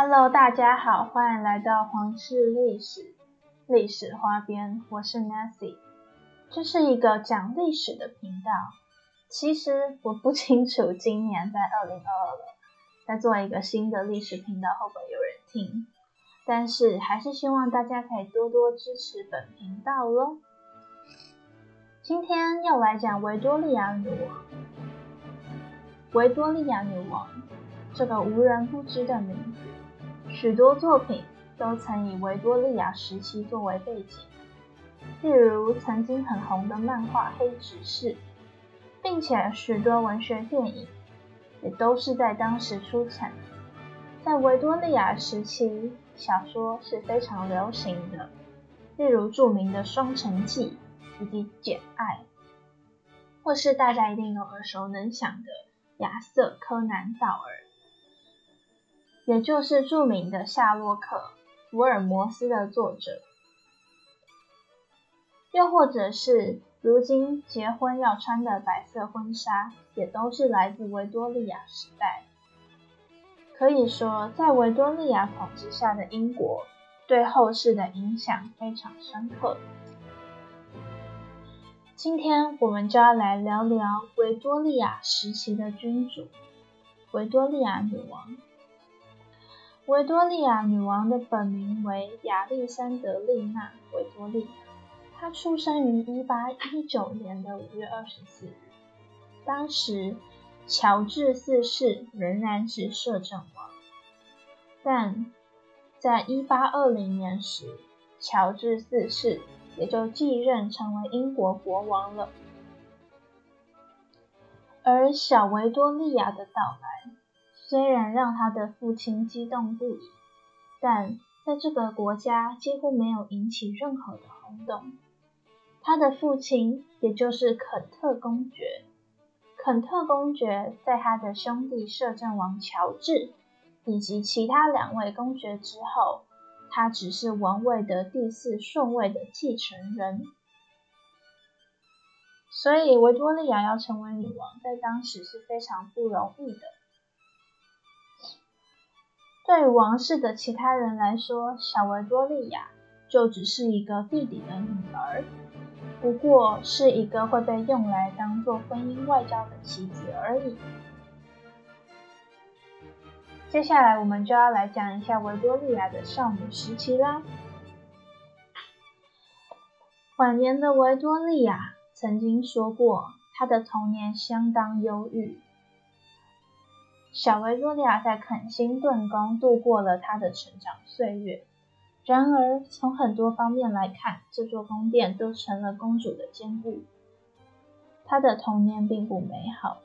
Hello，大家好，欢迎来到皇室历史历史花边，我是 Nancy。这是一个讲历史的频道。其实我不清楚今年在二零二二了，在做一个新的历史频道会不会有人听，但是还是希望大家可以多多支持本频道喽。今天要来讲维多利亚女王。维多利亚女王这个无人不知的名字，许多作品都曾以维多利亚时期作为背景，例如曾经很红的漫画《黑执事》，并且许多文学电影也都是在当时出产。在维多利亚时期，小说是非常流行的，例如著名的《双城记》以及《简爱》，或是大家一定都耳熟能详的。亚瑟·柯南·道尔，也就是著名的《夏洛克·福尔摩斯》的作者，又或者是如今结婚要穿的白色婚纱，也都是来自维多利亚时代。可以说，在维多利亚统治下的英国，对后世的影响非常深刻。今天我们就要来聊聊维多利亚时期的君主——维多利亚女王。维多利亚女王的本名为亚历山德丽娜·维多利亚，她出生于1819年的5月24日。当时，乔治四世仍然是摄政王，但在1820年时，乔治四世。也就继任成为英国国王了。而小维多利亚的到来，虽然让他的父亲激动不已，但在这个国家几乎没有引起任何的轰动。他的父亲，也就是肯特公爵，肯特公爵在他的兄弟摄政王乔治以及其他两位公爵之后。他只是王位的第四顺位的继承人，所以维多利亚要成为女王，在当时是非常不容易的。对于王室的其他人来说，小维多利亚就只是一个弟弟的女儿，不过是一个会被用来当做婚姻外交的棋子而已。接下来我们就要来讲一下维多利亚的少女时期啦。晚年的维多利亚曾经说过，她的童年相当忧郁。小维多利亚在肯辛顿宫度过了她的成长岁月。然而，从很多方面来看，这座宫殿都成了公主的监狱。她的童年并不美好。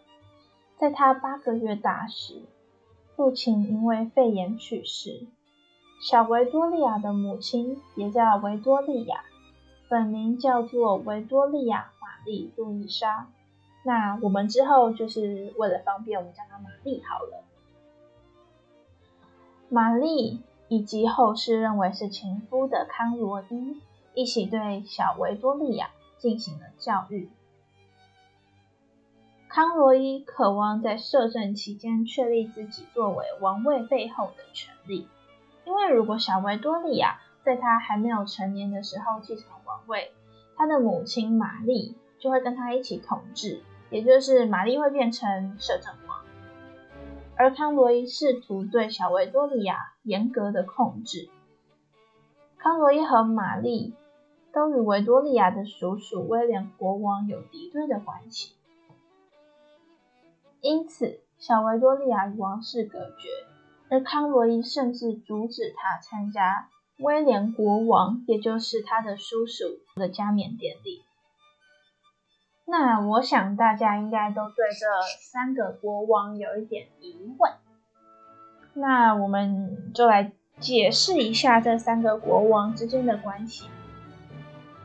在她八个月大时，父亲因为肺炎去世，小维多利亚的母亲也叫维多利亚，本名叫做维多利亚·玛丽·路易莎。那我们之后就是为了方便，我们叫她玛丽好了。玛丽以及后世认为是情夫的康罗伊一起对小维多利亚进行了教育。康罗伊渴望在摄政期间确立自己作为王位背后的权利，因为如果小维多利亚在他还没有成年的时候继承王位，他的母亲玛丽就会跟他一起统治，也就是玛丽会变成摄政王。而康罗伊试图对小维多利亚严格的控制。康罗伊和玛丽都与维多利亚的叔叔威廉国王有敌对的关系。因此，小维多利亚与王室隔绝，而康罗伊甚至阻止他参加威廉国王，也就是他的叔叔的加冕典礼。那我想大家应该都对这三个国王有一点疑问，那我们就来解释一下这三个国王之间的关系。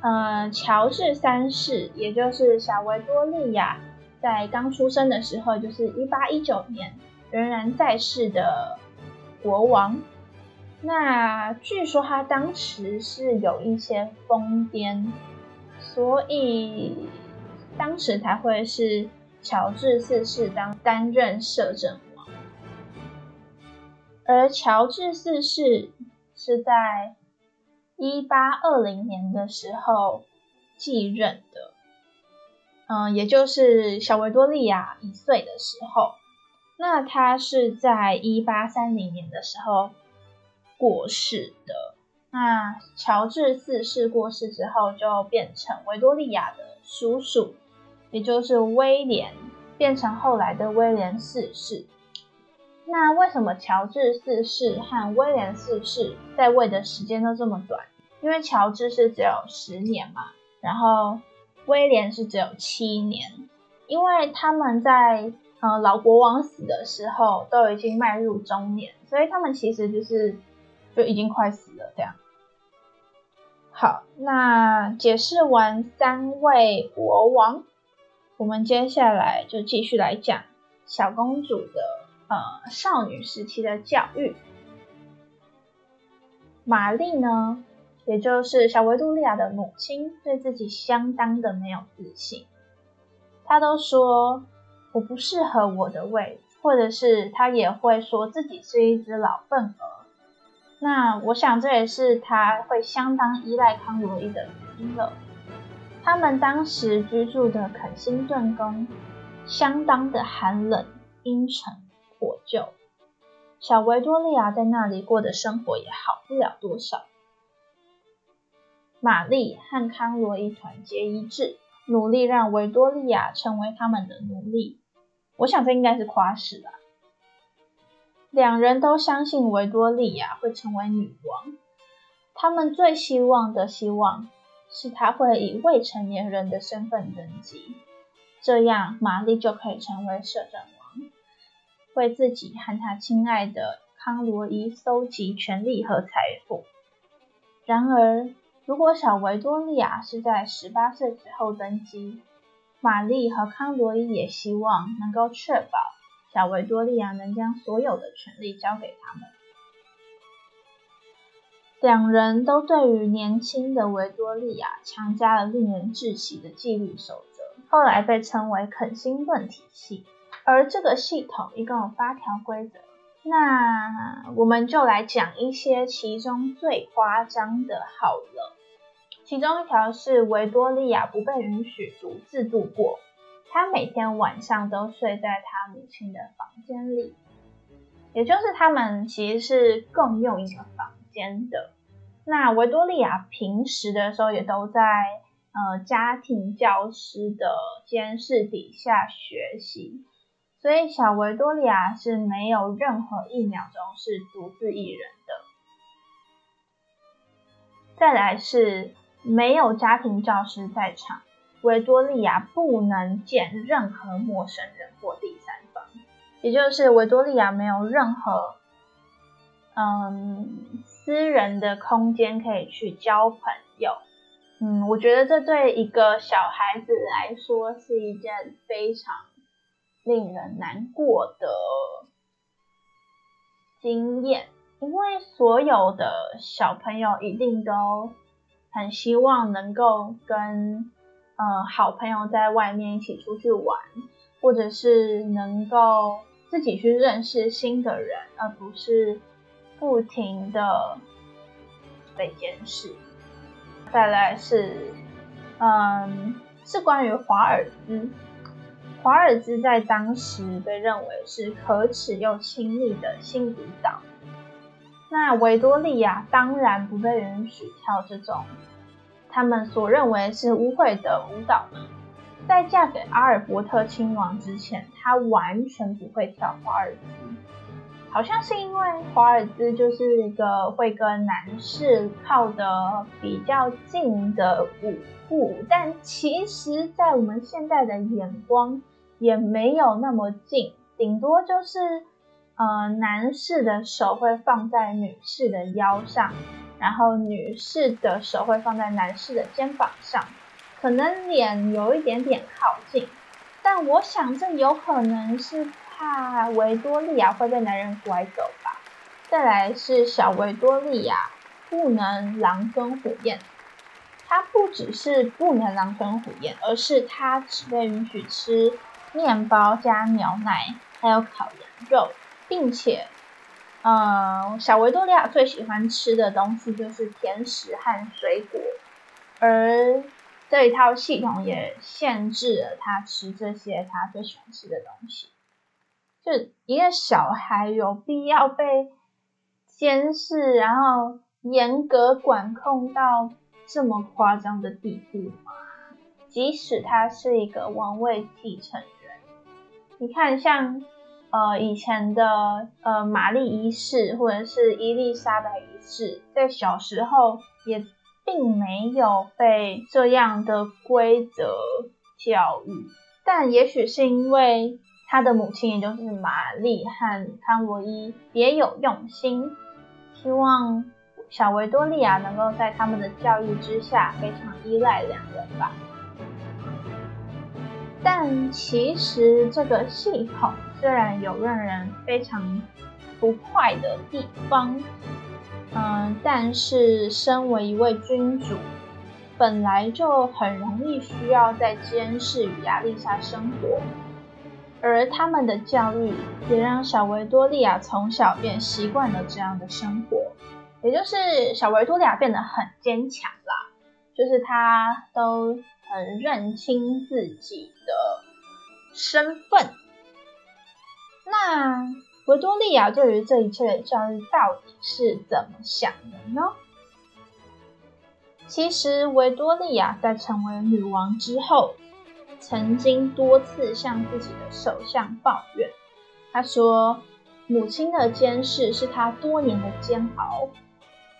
呃，乔治三世，也就是小维多利亚。在刚出生的时候，就是一八一九年，仍然在世的国王。那据说他当时是有一些疯癫，所以当时才会是乔治四世当担任摄政王。而乔治四世是在一八二零年的时候继任的，嗯，也就是小维多利亚一岁的时候。那他是在一八三零年的时候过世的。那乔治四世过世之后，就变成维多利亚的叔叔，也就是威廉，变成后来的威廉四世。那为什么乔治四世和威廉四世在位的时间都这么短？因为乔治是只有十年嘛，然后威廉是只有七年，因为他们在。呃，老国王死的时候都已经迈入中年，所以他们其实就是就已经快死了这样。好，那解释完三位国王，我们接下来就继续来讲小公主的呃少女时期的教育。玛丽呢，也就是小维多利亚的母亲，对自己相当的没有自信，她都说。我不适合我的位置，或者是她也会说自己是一只老笨鹅。那我想这也是她会相当依赖康罗伊的原因了。他们当时居住的肯辛顿宫相当的寒冷、阴沉、破旧，小维多利亚在那里过的生活也好不了多少。玛丽和康罗伊团结一致。努力让维多利亚成为他们的奴隶，我想这应该是夸饰吧。两人都相信维多利亚会成为女王，他们最希望的希望是他会以未成年人的身份登基，这样玛丽就可以成为摄政王，为自己和他亲爱的康罗伊搜集权力和财富。然而。如果小维多利亚是在十八岁之后登基，玛丽和康罗伊也希望能够确保小维多利亚能将所有的权力交给他们。两人都对于年轻的维多利亚强加了令人窒息的纪律守则，后来被称为肯辛顿体系。而这个系统一共有八条规则，那我们就来讲一些其中最夸张的，好了。其中一条是维多利亚不被允许独自度过，她每天晚上都睡在她母亲的房间里，也就是他们其实是共用一个房间的。那维多利亚平时的时候也都在呃家庭教师的监视底下学习，所以小维多利亚是没有任何一秒钟是独自一人的。再来是。没有家庭教师在场，维多利亚不能见任何陌生人或第三方，也就是维多利亚没有任何嗯私人的空间可以去交朋友。嗯，我觉得这对一个小孩子来说是一件非常令人难过的经验，因为所有的小朋友一定都。很希望能够跟呃好朋友在外面一起出去玩，或者是能够自己去认识新的人，而不是不停的被监视。再来是，嗯，是关于华尔兹。华尔兹在当时被认为是可耻又亲密的新舞蹈。那维多利亚当然不被允许跳这种。他们所认为是污秽的舞蹈？在嫁给阿尔伯特亲王之前，她完全不会跳华尔兹。好像是因为华尔兹就是一个会跟男士靠的比较近的舞步，但其实，在我们现在的眼光，也没有那么近，顶多就是呃，男士的手会放在女士的腰上。然后女士的手会放在男士的肩膀上，可能脸有一点点靠近，但我想这有可能是怕维多利亚会被男人拐走吧。再来是小维多利亚不能狼吞虎咽，他不只是不能狼吞虎咽，而是他只被允许吃面包加牛奶，还有烤羊肉，并且。呃，小维多利亚最喜欢吃的东西就是甜食和水果，而这一套系统也限制了他吃这些他最喜欢吃的东西。就一个小孩有必要被监视，然后严格管控到这么夸张的地步吗？即使他是一个王位继承人，你看像。呃，以前的呃玛丽一世或者是伊丽莎白一世，在小时候也并没有被这样的规则教育，但也许是因为他的母亲，也就是玛丽和康罗伊别有用心，希望小维多利亚能够在他们的教育之下非常依赖两人吧。但其实这个系统。虽然有让人非常不快的地方，嗯，但是身为一位君主，本来就很容易需要在监视与压力下生活，而他们的教育也让小维多利亚从小便习惯了这样的生活，也就是小维多利亚变得很坚强啦，就是他都很认清自己的身份。那维多利亚对于这一切的教育到底是怎么想的呢？其实维多利亚在成为女王之后，曾经多次向自己的首相抱怨。他说，母亲的监视是他多年的煎熬。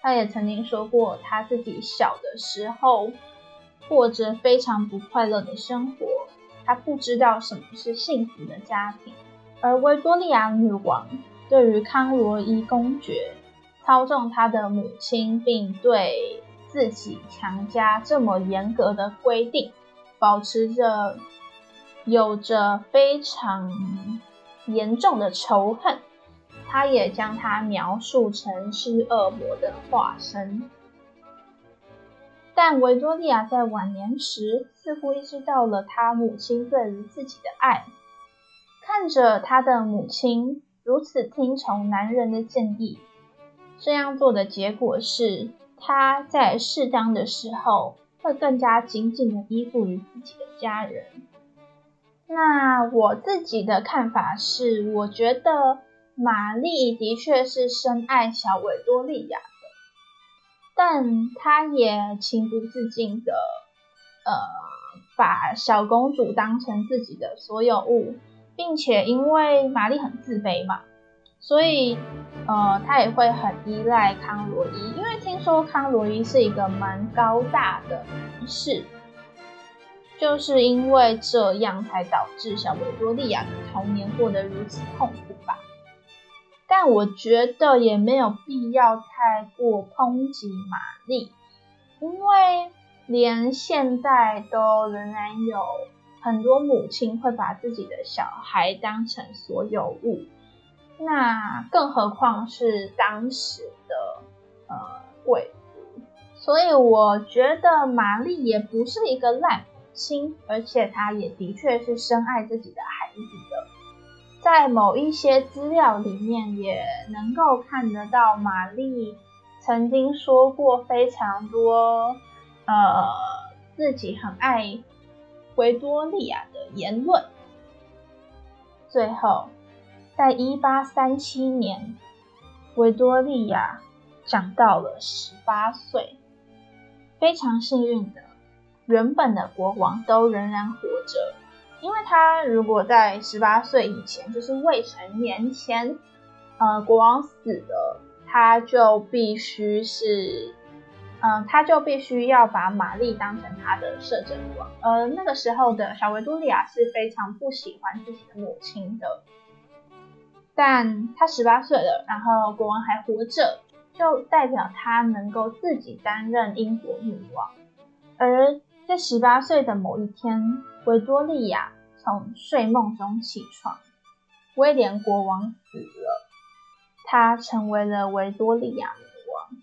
他也曾经说过，他自己小的时候过着非常不快乐的生活，他不知道什么是幸福的家庭。而维多利亚女王对于康罗伊公爵操纵他的母亲，并对自己强加这么严格的规定，保持着有着非常严重的仇恨。他也将她描述成是恶魔的化身。但维多利亚在晚年时，似乎意识到了她母亲对于自己的爱。看着他的母亲如此听从男人的建议，这样做的结果是，他在适当的时候会更加紧紧的依附于自己的家人。那我自己的看法是，我觉得玛丽的确是深爱小维多利亚的，但她也情不自禁的，呃，把小公主当成自己的所有物。并且因为玛丽很自卑嘛，所以呃，他也会很依赖康罗伊。因为听说康罗伊是一个蛮高大的男士，就是因为这样才导致小维多利亚的童年过得如此痛苦吧。但我觉得也没有必要太过抨击玛丽，因为连现在都仍然有。很多母亲会把自己的小孩当成所有物，那更何况是当时的呃贵族。所以我觉得玛丽也不是一个烂母亲，而且她也的确是深爱自己的孩子的。在某一些资料里面也能够看得到，玛丽曾经说过非常多呃自己很爱。维多利亚的言论。最后，在一八三七年，维多利亚长到了十八岁。非常幸运的，原本的国王都仍然活着。因为他如果在十八岁以前，就是未成年前，呃，国王死了，他就必须是。嗯，他就必须要把玛丽当成他的摄政王。而那个时候的小维多利亚是非常不喜欢自己的母亲的，但他十八岁了，然后国王还活着，就代表他能够自己担任英国女王。而在十八岁的某一天，维多利亚从睡梦中起床，威廉国王死了，他成为了维多利亚女王。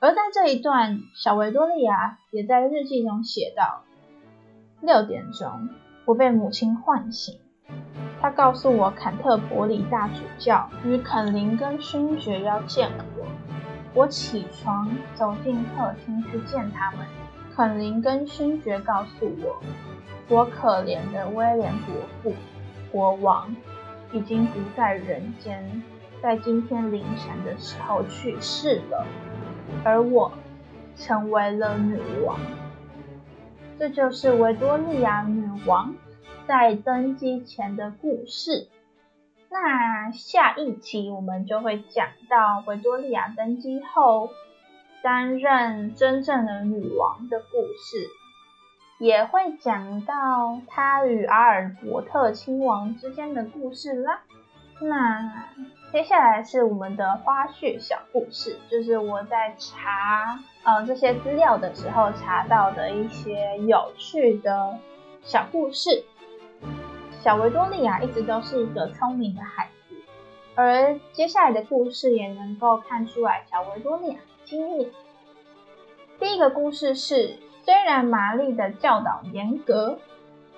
而在这一段，小维多利亚也在日记中写道：六点钟，我被母亲唤醒，他告诉我坎特伯里大主教与肯林根勋爵要见我。我起床走进客厅去见他们。肯林根勋爵告诉我，我可怜的威廉伯父国王已经不在人间，在今天凌晨的时候去世了，而我成为了女王。这就是维多利亚女王在登基前的故事。那下一期我们就会讲到维多利亚登基后担任真正的女王的故事，也会讲到她与阿尔伯特亲王之间的故事啦。那接下来是我们的花絮小故事，就是我在查呃这些资料的时候查到的一些有趣的小故事。小维多利亚一直都是一个聪明的孩子，而接下来的故事也能够看出来小维多利亚的经历。第一个故事是，虽然玛丽的教导严格，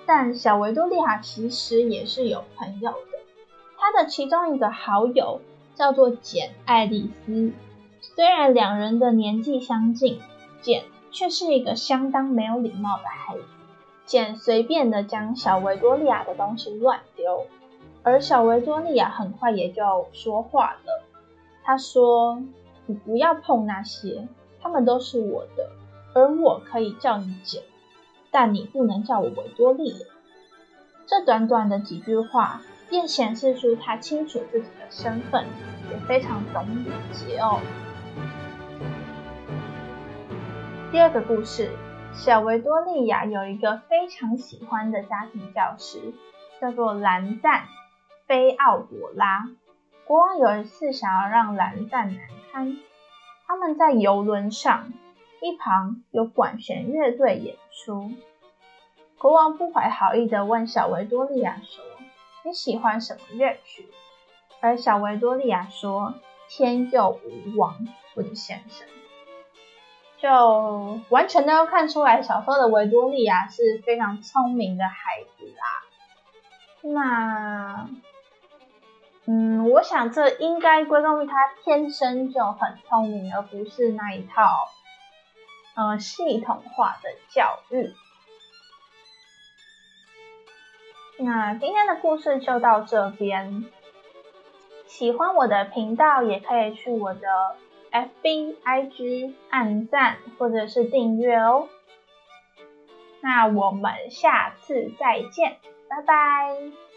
但小维多利亚其实也是有朋友的。他的其中一个好友叫做简·爱丽丝，虽然两人的年纪相近，简却是一个相当没有礼貌的孩子。简随便的将小维多利亚的东西乱丢，而小维多利亚很快也就说话了。他说：“你不要碰那些，他们都是我的，而我可以叫你简，但你不能叫我维多利亚。”这短短的几句话。便显示出他清楚自己的身份，也非常懂礼节哦。第二个故事，小维多利亚有一个非常喜欢的家庭教师，叫做蓝赞·菲奥朵拉。国王有一次想要让蓝赞难堪，他们在游轮上，一旁有管弦乐队演出。国王不怀好意的问小维多利亚说。你喜欢什么乐曲？而小维多利亚说：“天佑吾王，我的先生。”就完全都要看出来，小时候的维多利亚是非常聪明的孩子啦。那，嗯，我想这应该归功于他天生就很聪明，而不是那一套，呃，系统化的教育。那今天的故事就到这边。喜欢我的频道，也可以去我的 FB、IG 按赞或者是订阅哦。那我们下次再见，拜拜。